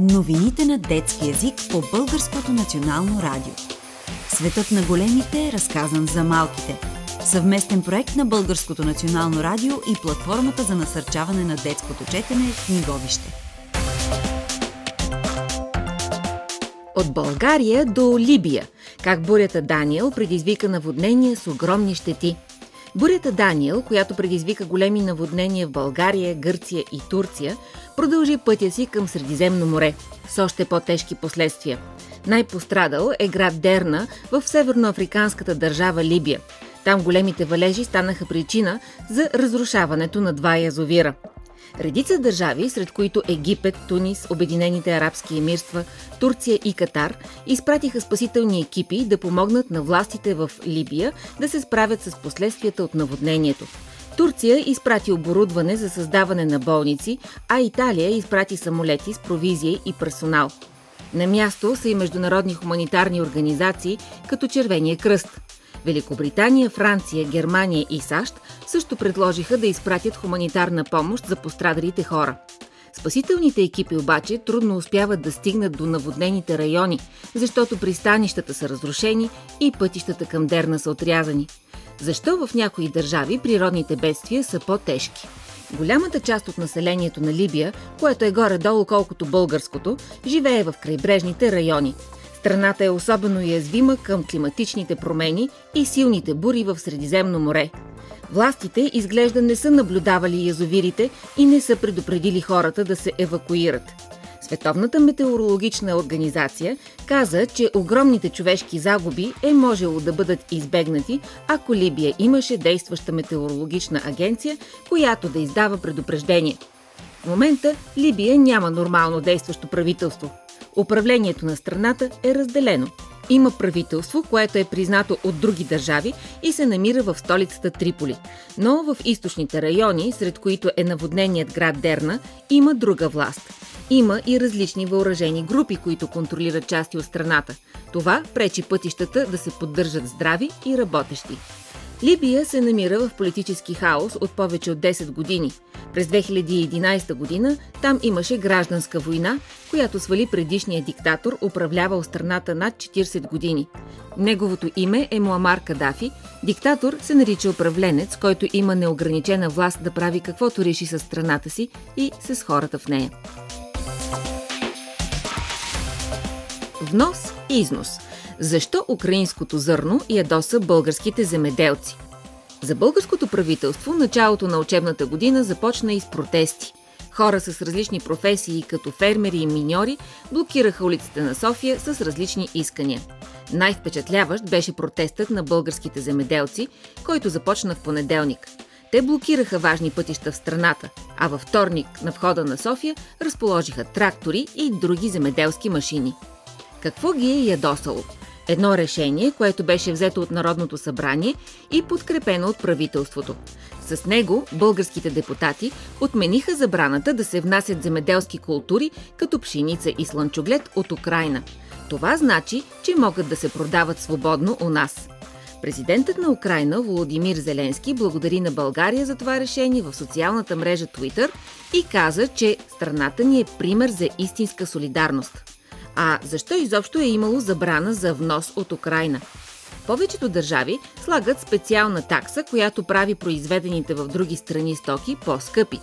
Новините на детски язик по Българското национално радио. Светът на големите, разказан за малките. Съвместен проект на Българското национално радио и платформата за насърчаване на детското четене в книговище. От България до Либия. Как бурята Даниел предизвика наводнения с огромни щети – Бурята Даниел, която предизвика големи наводнения в България, Гърция и Турция, продължи пътя си към Средиземно море с още по-тежки последствия. Най-пострадал е град Дерна в северноафриканската държава Либия. Там големите валежи станаха причина за разрушаването на два язовира – Редица държави, сред които Египет, Тунис, Обединените арабски емирства, Турция и Катар, изпратиха спасителни екипи да помогнат на властите в Либия да се справят с последствията от наводнението. Турция изпрати оборудване за създаване на болници, а Италия изпрати самолети с провизия и персонал. На място са и международни хуманитарни организации, като Червения кръст – Великобритания, Франция, Германия и САЩ също предложиха да изпратят хуманитарна помощ за пострадалите хора. Спасителните екипи обаче трудно успяват да стигнат до наводнените райони, защото пристанищата са разрушени и пътищата към Дерна са отрязани. Защо в някои държави природните бедствия са по-тежки? Голямата част от населението на Либия, което е горе-долу колкото българското, живее в крайбрежните райони – Страната е особено уязвима към климатичните промени и силните бури в Средиземно море. Властите изглежда не са наблюдавали язовирите и не са предупредили хората да се евакуират. Световната метеорологична организация каза, че огромните човешки загуби е можело да бъдат избегнати, ако Либия имаше действаща метеорологична агенция, която да издава предупреждение. В момента Либия няма нормално действащо правителство – Управлението на страната е разделено. Има правителство, което е признато от други държави и се намира в столицата Триполи. Но в източните райони, сред които е наводненият град Дерна, има друга власт. Има и различни въоръжени групи, които контролират части от страната. Това пречи пътищата да се поддържат здрави и работещи. Либия се намира в политически хаос от повече от 10 години. През 2011 година там имаше гражданска война, която свали предишния диктатор, управлявал страната над 40 години. Неговото име е Муамар Кадафи. Диктатор се нарича управленец, който има неограничена власт да прави каквото реши с страната си и с хората в нея. Внос и износ – защо украинското зърно ядоса българските земеделци? За българското правителство началото на учебната година започна и с протести. Хора с различни професии, като фермери и миньори, блокираха улиците на София с различни искания. Най-впечатляващ беше протестът на българските земеделци, който започна в понеделник. Те блокираха важни пътища в страната, а във вторник на входа на София разположиха трактори и други земеделски машини. Какво ги е ядосало? Едно решение, което беше взето от Народното събрание и подкрепено от правителството. С него българските депутати отмениха забраната да се внасят земеделски култури, като пшеница и слънчоглед от Украина. Това значи, че могат да се продават свободно у нас. Президентът на Украина Володимир Зеленски благодари на България за това решение в социалната мрежа Twitter и каза, че страната ни е пример за истинска солидарност. А защо изобщо е имало забрана за внос от Украина? Повечето държави слагат специална такса, която прави произведените в други страни стоки по-скъпи.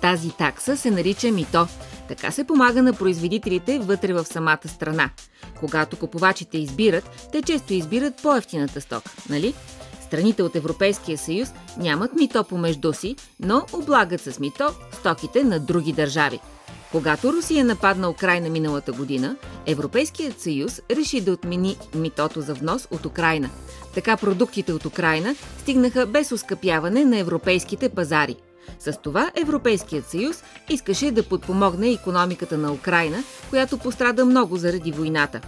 Тази такса се нарича мито. Така се помага на производителите вътре в самата страна. Когато купувачите избират, те често избират по-ефтината стока, нали? Страните от Европейския съюз нямат мито помежду си, но облагат с мито стоките на други държави. Когато Русия нападна Украина миналата година, Европейският съюз реши да отмени митото за внос от Украина. Така продуктите от Украина стигнаха без оскъпяване на европейските пазари. С това Европейският съюз искаше да подпомогне економиката на Украина, която пострада много заради войната.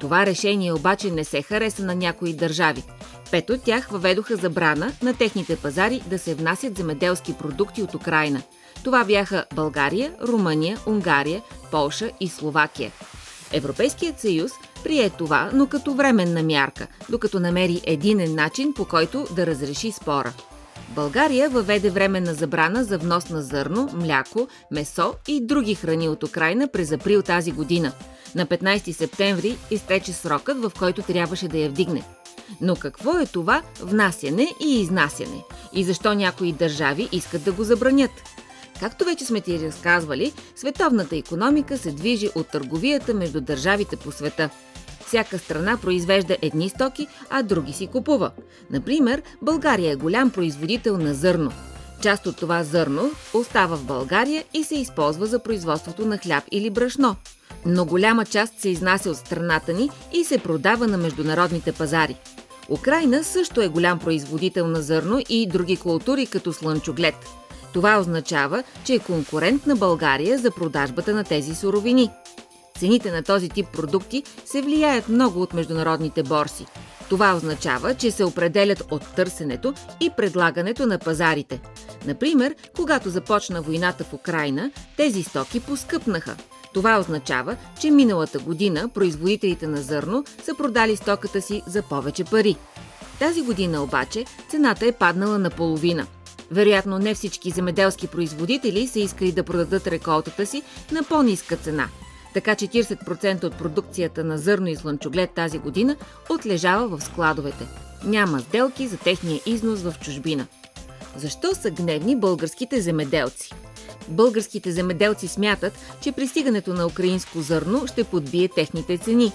Това решение обаче не се хареса на някои държави. Пет от тях въведоха забрана на техните пазари да се внасят земеделски продукти от Украина – това бяха България, Румъния, Унгария, Полша и Словакия. Европейският съюз прие това, но като временна мярка, докато намери единен начин по който да разреши спора. България въведе временна забрана за внос на зърно, мляко, месо и други храни от Украина през април тази година. На 15 септември изтече срокът, в който трябваше да я вдигне. Но какво е това внасяне и изнасяне? И защо някои държави искат да го забранят? Както вече сме ти разказвали, световната економика се движи от търговията между държавите по света. Всяка страна произвежда едни стоки, а други си купува. Например, България е голям производител на зърно. Част от това зърно остава в България и се използва за производството на хляб или брашно. Но голяма част се изнася от страната ни и се продава на международните пазари. Украина също е голям производител на зърно и други култури като слънчоглед – това означава, че е конкурент на България за продажбата на тези суровини. Цените на този тип продукти се влияят много от международните борси. Това означава, че се определят от търсенето и предлагането на пазарите. Например, когато започна войната в Украина, тези стоки поскъпнаха. Това означава, че миналата година производителите на зърно са продали стоката си за повече пари. Тази година обаче цената е паднала на половина – вероятно не всички земеделски производители са искали да продадат реколтата си на по-ниска цена. Така 40% от продукцията на зърно и слънчоглед тази година отлежава в складовете. Няма сделки за техния износ в чужбина. Защо са гневни българските земеделци? Българските земеделци смятат, че пристигането на украинско зърно ще подбие техните цени.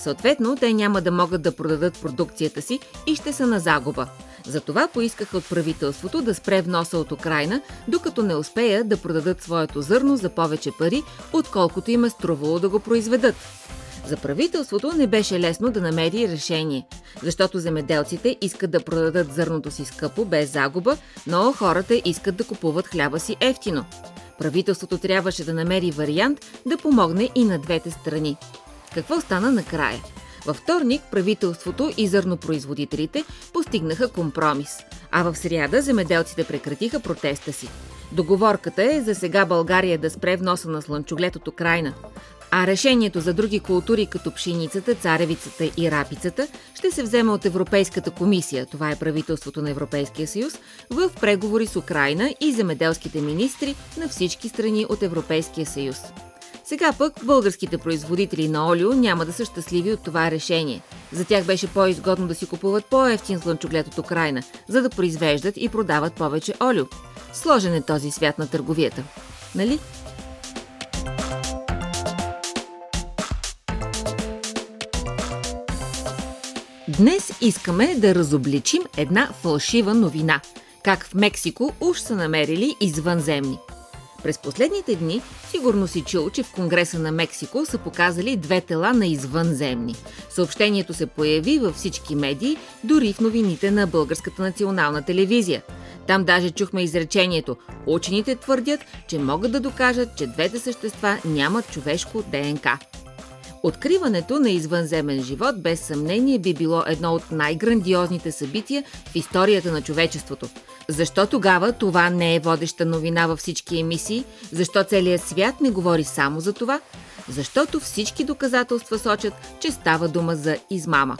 Съответно, те няма да могат да продадат продукцията си и ще са на загуба. Затова поискаха от правителството да спре вноса от Украина, докато не успеят да продадат своето зърно за повече пари, отколкото им е струвало да го произведат. За правителството не беше лесно да намери решение, защото земеделците искат да продадат зърното си скъпо, без загуба, но хората искат да купуват хляба си ефтино. Правителството трябваше да намери вариант да помогне и на двете страни. Какво стана накрая? Във вторник правителството и зърнопроизводителите постигнаха компромис, а в сряда земеделците прекратиха протеста си. Договорката е за сега България да спре вноса на слънчоглед от Украина, а решението за други култури като пшеницата, царевицата и рапицата ще се вземе от Европейската комисия, това е правителството на Европейския съюз, в преговори с Украина и земеделските министри на всички страни от Европейския съюз. Сега пък българските производители на олио няма да са щастливи от това решение. За тях беше по-изгодно да си купуват по-ефтин слънчоглед от Украина, за да произвеждат и продават повече олио. Сложен е този свят на търговията. Нали? Днес искаме да разобличим една фалшива новина. Как в Мексико уж са намерили извънземни – през последните дни сигурно си чул, че в Конгреса на Мексико са показали две тела на извънземни. Съобщението се появи във всички медии, дори в новините на Българската национална телевизия. Там даже чухме изречението «Учените твърдят, че могат да докажат, че двете същества нямат човешко ДНК». Откриването на извънземен живот без съмнение би било едно от най-грандиозните събития в историята на човечеството. Защо тогава това не е водеща новина във всички емисии? Защо целият свят не говори само за това? Защото всички доказателства сочат, че става дума за измама.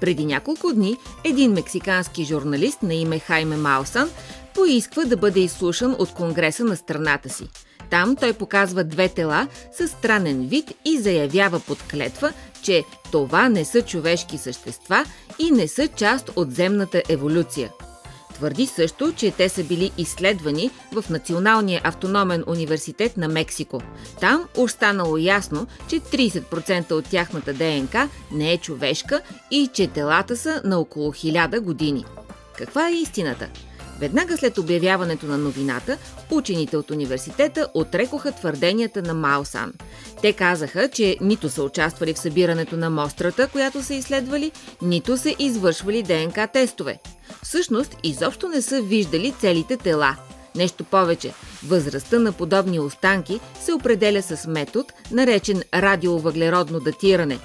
Преди няколко дни един мексикански журналист на име Хайме Малсан поисква да бъде изслушан от Конгреса на страната си. Там той показва две тела с странен вид и заявява под клетва, че това не са човешки същества и не са част от земната еволюция. Твърди също, че те са били изследвани в Националния автономен университет на Мексико. Там уж станало ясно, че 30% от тяхната ДНК не е човешка и че телата са на около 1000 години. Каква е истината? Веднага след обявяването на новината, учените от университета отрекоха твърденията на Маосан. Те казаха, че нито са участвали в събирането на мострата, която са изследвали, нито са извършвали ДНК тестове. Всъщност, изобщо не са виждали целите тела. Нещо повече, възрастта на подобни останки се определя с метод, наречен радиовъглеродно датиране.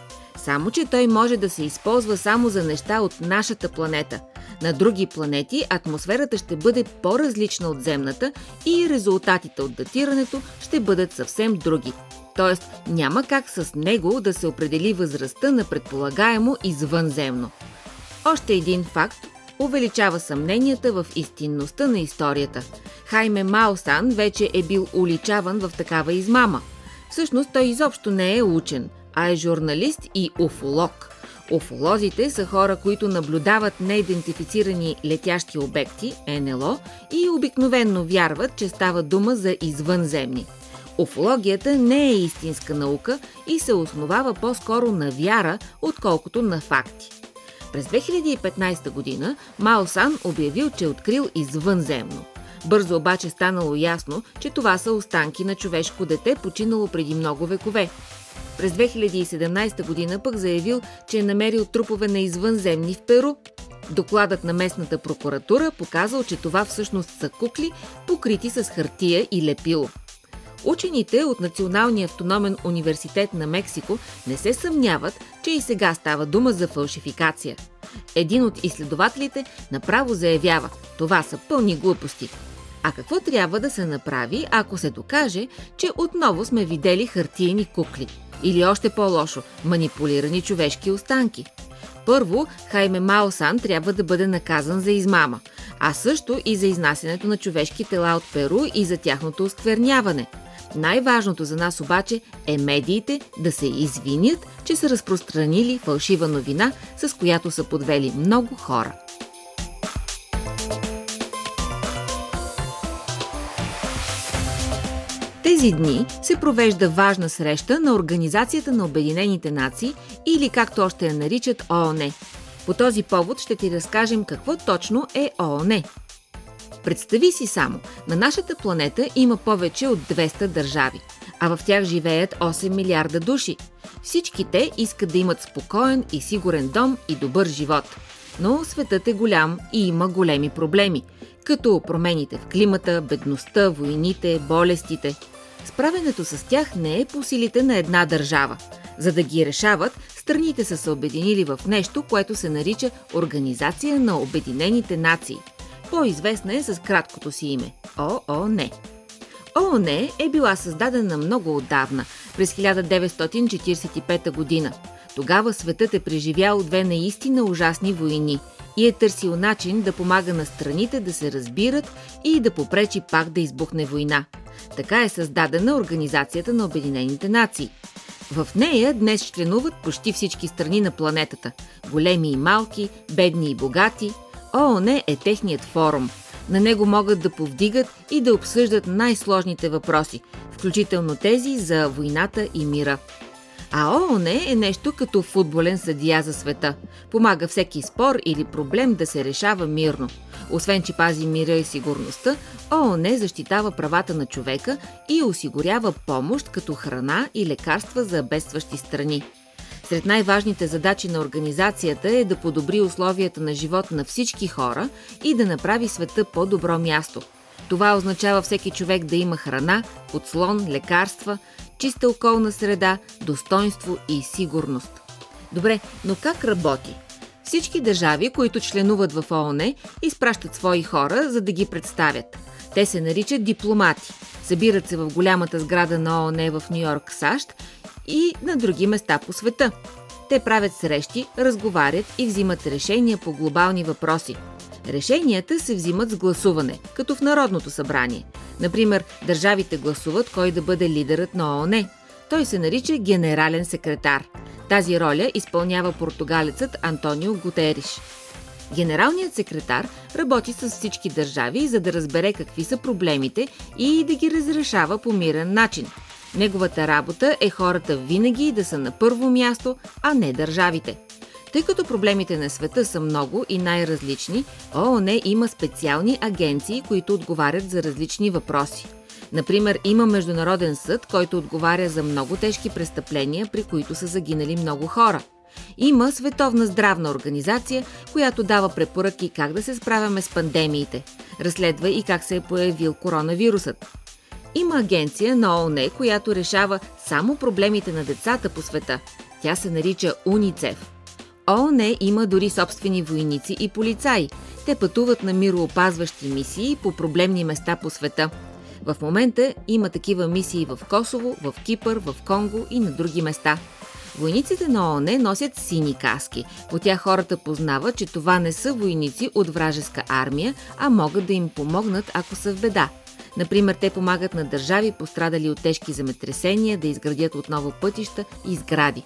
Само, че той може да се използва само за неща от нашата планета – на други планети атмосферата ще бъде по-различна от земната и резултатите от датирането ще бъдат съвсем други. Тоест няма как с него да се определи възрастта на предполагаемо извънземно. Още един факт увеличава съмненията в истинността на историята. Хайме Маосан вече е бил уличаван в такава измама. Всъщност той изобщо не е учен, а е журналист и уфолог. Уфолозите са хора, които наблюдават неидентифицирани летящи обекти, НЛО, и обикновенно вярват, че става дума за извънземни. Уфологията не е истинска наука и се основава по-скоро на вяра, отколкото на факти. През 2015 година Мао Сан обявил, че е открил извънземно. Бързо обаче станало ясно, че това са останки на човешко дете, починало преди много векове. През 2017 година пък заявил, че е намерил трупове на извънземни в Перу. Докладът на местната прокуратура показал, че това всъщност са кукли, покрити с хартия и лепило. Учените от Националния автономен университет на Мексико не се съмняват, че и сега става дума за фалшификация. Един от изследователите направо заявява – това са пълни глупости. А какво трябва да се направи, ако се докаже, че отново сме видели хартиени кукли? Или още по-лошо – манипулирани човешки останки? Първо, Хайме Маосан трябва да бъде наказан за измама, а също и за изнасянето на човешки тела от Перу и за тяхното оскверняване – най-важното за нас обаче е медиите да се извинят, че са разпространили фалшива новина, с която са подвели много хора. Тези дни се провежда важна среща на Организацията на Обединените нации или както още я наричат ООН. По този повод ще ти разкажем какво точно е ООН. Представи си само, на нашата планета има повече от 200 държави, а в тях живеят 8 милиарда души. Всички те искат да имат спокоен и сигурен дом и добър живот. Но светът е голям и има големи проблеми, като промените в климата, бедността, войните, болестите. Справенето с тях не е по силите на една държава. За да ги решават, страните са се обединили в нещо, което се нарича Организация на Обединените нации – по-известна е с краткото си име – ООН. ООН е била създадена много отдавна, през 1945 година. Тогава светът е преживял две наистина ужасни войни и е търсил начин да помага на страните да се разбират и да попречи пак да избухне война. Така е създадена Организацията на Обединените нации. В нея днес членуват почти всички страни на планетата – големи и малки, бедни и богати – ООН е техният форум. На него могат да повдигат и да обсъждат най-сложните въпроси, включително тези за войната и мира. А ООН е нещо като футболен съдия за света. Помага всеки спор или проблем да се решава мирно. Освен, че пази мира и сигурността, ООН защитава правата на човека и осигурява помощ като храна и лекарства за бедстващи страни. Сред най-важните задачи на организацията е да подобри условията на живот на всички хора и да направи света по-добро място. Това означава всеки човек да има храна, подслон, лекарства, чиста околна среда, достоинство и сигурност. Добре, но как работи? Всички държави, които членуват в ООН, изпращат свои хора, за да ги представят. Те се наричат дипломати. Събират се в голямата сграда на ООН в Нью Йорк, САЩ и на други места по света. Те правят срещи, разговарят и взимат решения по глобални въпроси. Решенията се взимат с гласуване, като в Народното събрание. Например, държавите гласуват кой да бъде лидерът на ООН. Той се нарича генерален секретар. Тази роля изпълнява португалецът Антонио Гутериш. Генералният секретар работи с всички държави, за да разбере какви са проблемите и да ги разрешава по мирен начин – Неговата работа е хората винаги да са на първо място, а не държавите. Тъй като проблемите на света са много и най-различни, ООН има специални агенции, които отговарят за различни въпроси. Например, има Международен съд, който отговаря за много тежки престъпления, при които са загинали много хора. Има Световна здравна организация, която дава препоръки как да се справяме с пандемиите. Разследва и как се е появил коронавирусът. Има агенция на ООН, която решава само проблемите на децата по света. Тя се нарича УНИЦЕФ. ООН има дори собствени войници и полицаи. Те пътуват на мироопазващи мисии по проблемни места по света. В момента има такива мисии в Косово, в Кипър, в Конго и на други места. Войниците на ООН носят сини каски. По тях хората познават, че това не са войници от вражеска армия, а могат да им помогнат, ако са в беда. Например, те помагат на държави, пострадали от тежки земетресения, да изградят отново пътища и сгради.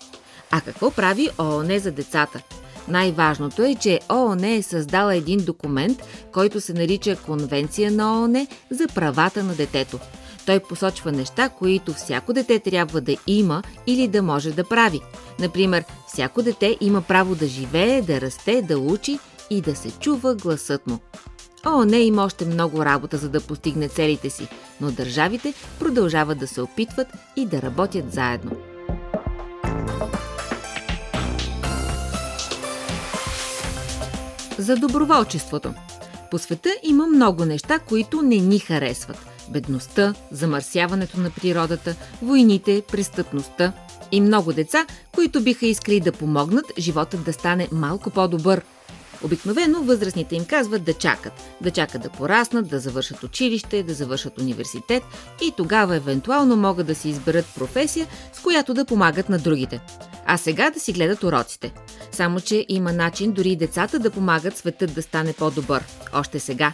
А какво прави ООН за децата? Най-важното е, че ООН е създала един документ, който се нарича Конвенция на ООН за правата на детето. Той посочва неща, които всяко дете трябва да има или да може да прави. Например, всяко дете има право да живее, да расте, да учи и да се чува гласът му. ООН има още много работа, за да постигне целите си, но държавите продължават да се опитват и да работят заедно. За доброволчеството. По света има много неща, които не ни харесват. Бедността, замърсяването на природата, войните, престъпността и много деца, които биха искали да помогнат животът да стане малко по-добър. Обикновено възрастните им казват да чакат. Да чакат да пораснат, да завършат училище, да завършат университет и тогава евентуално могат да си изберат професия, с която да помагат на другите. А сега да си гледат уроците. Само, че има начин дори и децата да помагат светът да стане по-добър. Още сега.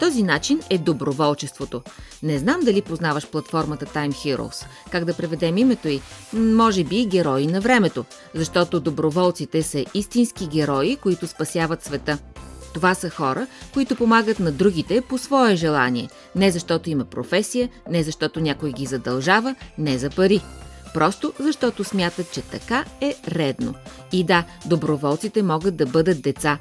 Този начин е доброволчеството. Не знам дали познаваш платформата Time Heroes. Как да преведем името й? Може би герои на времето, защото доброволците са истински герои, които спасяват света. Това са хора, които помагат на другите по свое желание, не защото има професия, не защото някой ги задължава, не за пари. Просто защото смятат, че така е редно. И да, доброволците могат да бъдат деца.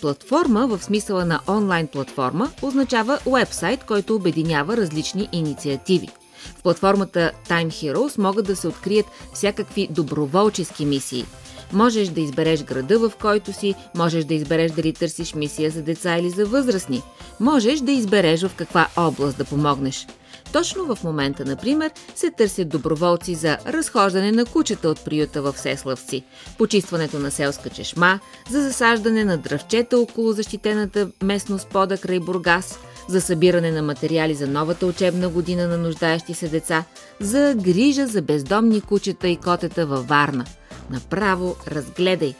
Платформа в смисъла на онлайн платформа означава уебсайт, който обединява различни инициативи. В платформата Time Heroes могат да се открият всякакви доброволчески мисии. Можеш да избереш града, в който си, можеш да избереш дали търсиш мисия за деца или за възрастни. Можеш да избереш в каква област да помогнеш. Точно в момента, например, се търсят доброволци за разхождане на кучета от приюта в Сеславци, почистването на селска чешма, за засаждане на дръвчета около защитената местност пода край Бургас, за събиране на материали за новата учебна година на нуждаещи се деца, за грижа за бездомни кучета и котета във Варна. Направо разгледай!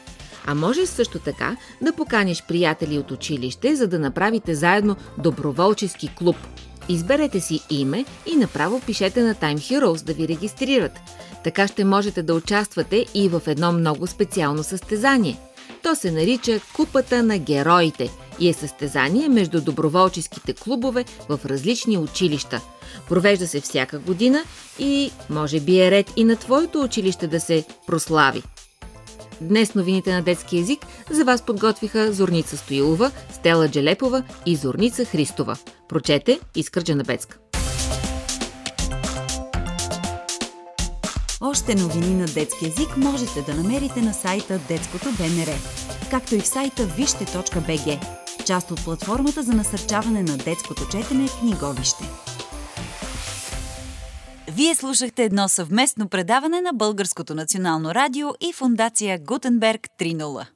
А може също така да поканиш приятели от училище, за да направите заедно доброволчески клуб – Изберете си име и направо пишете на Time Heroes да ви регистрират. Така ще можете да участвате и в едно много специално състезание. То се нарича Купата на героите и е състезание между доброволческите клубове в различни училища. Провежда се всяка година и може би е ред и на твоето училище да се прослави. Днес новините на детски язик за вас подготвиха Зорница Стоилова, Стела Джелепова и Зорница Христова. Прочете Искър Джанабецка. Още новини на детски язик можете да намерите на сайта Детското БНР, както и в сайта вижте.бг, част от платформата за насърчаване на детското четене книговище. Вие слушахте едно съвместно предаване на Българското национално радио и фундация Гутенберг 3.0.